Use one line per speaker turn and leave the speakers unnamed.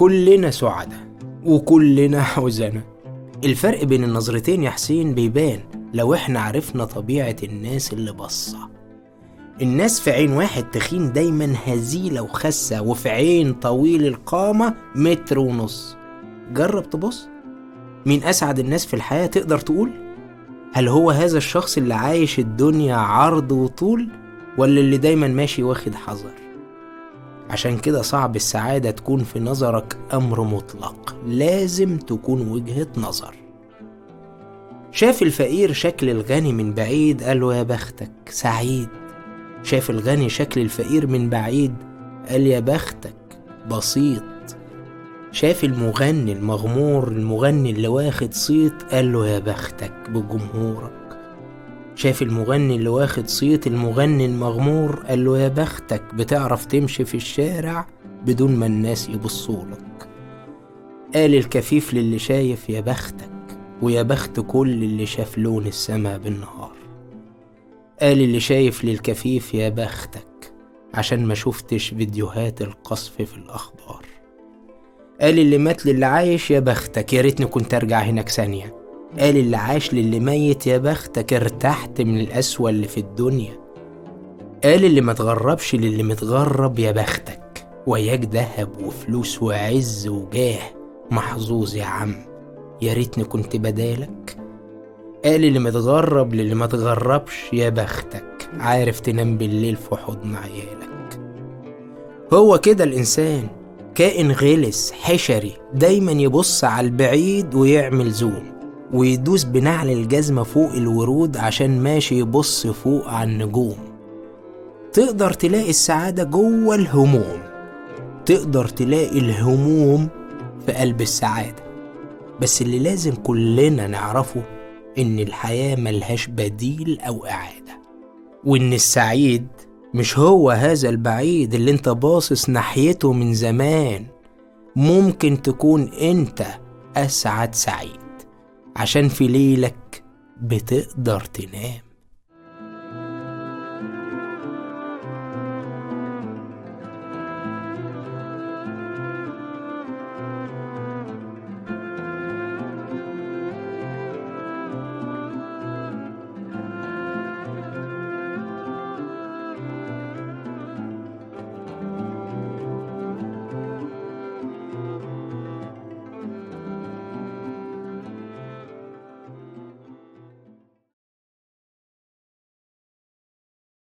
كلنا سعداء وكلنا حزنة الفرق بين النظرتين يا حسين بيبان لو إحنا عرفنا طبيعة الناس اللي بصة الناس في عين واحد تخين دايما هزيلة وخسة وفي عين طويل القامة متر ونص جرب تبص مين أسعد الناس في الحياة تقدر تقول؟ هل هو هذا الشخص اللي عايش الدنيا عرض وطول ولا اللي دايما ماشي واخد حذر؟ عشان كده صعب السعادة تكون في نظرك أمر مطلق. لازم تكون وجهة نظر. شاف الفقير شكل الغني من بعيد؟ قال له يا بختك سعيد. شاف الغني شكل الفقير من بعيد؟ قال يا بختك بسيط. شاف المغني المغمور المغني اللي واخد صيت؟ قال له يا بختك بجمهورك. شاف المغني اللي واخد صيت المغني المغمور قال له يا بختك بتعرف تمشي في الشارع بدون ما الناس يبصولك قال الكفيف للي شايف يا بختك ويا بخت كل اللي شاف لون السما بالنهار. قال اللي شايف للكفيف يا بختك عشان ما شفتش فيديوهات القصف في الأخبار. قال اللي مات للي عايش يا بختك يا ريتني كنت أرجع هناك ثانية. قال اللي عاش للي ميت يا بختك ارتحت من القسوة اللي في الدنيا. قال اللي ما تغربش للي متغرب يا بختك. وياك دهب وفلوس وعز وجاه. محظوظ يا عم يا ريتني كنت بدالك. قال اللي متغرب للي ما تغربش يا بختك. عارف تنام بالليل في حضن عيالك. هو كده الإنسان. كائن غلس حشري دايما يبص على البعيد ويعمل زوم. ويدوس بنعل الجزمة فوق الورود عشان ماشي يبص فوق على النجوم. تقدر تلاقي السعادة جوه الهموم. تقدر تلاقي الهموم في قلب السعادة. بس اللي لازم كلنا نعرفه إن الحياة ملهاش بديل أو إعادة وإن السعيد مش هو هذا البعيد اللي أنت باصص ناحيته من زمان. ممكن تكون أنت أسعد سعيد. عشان في ليلك بتقدر تنام.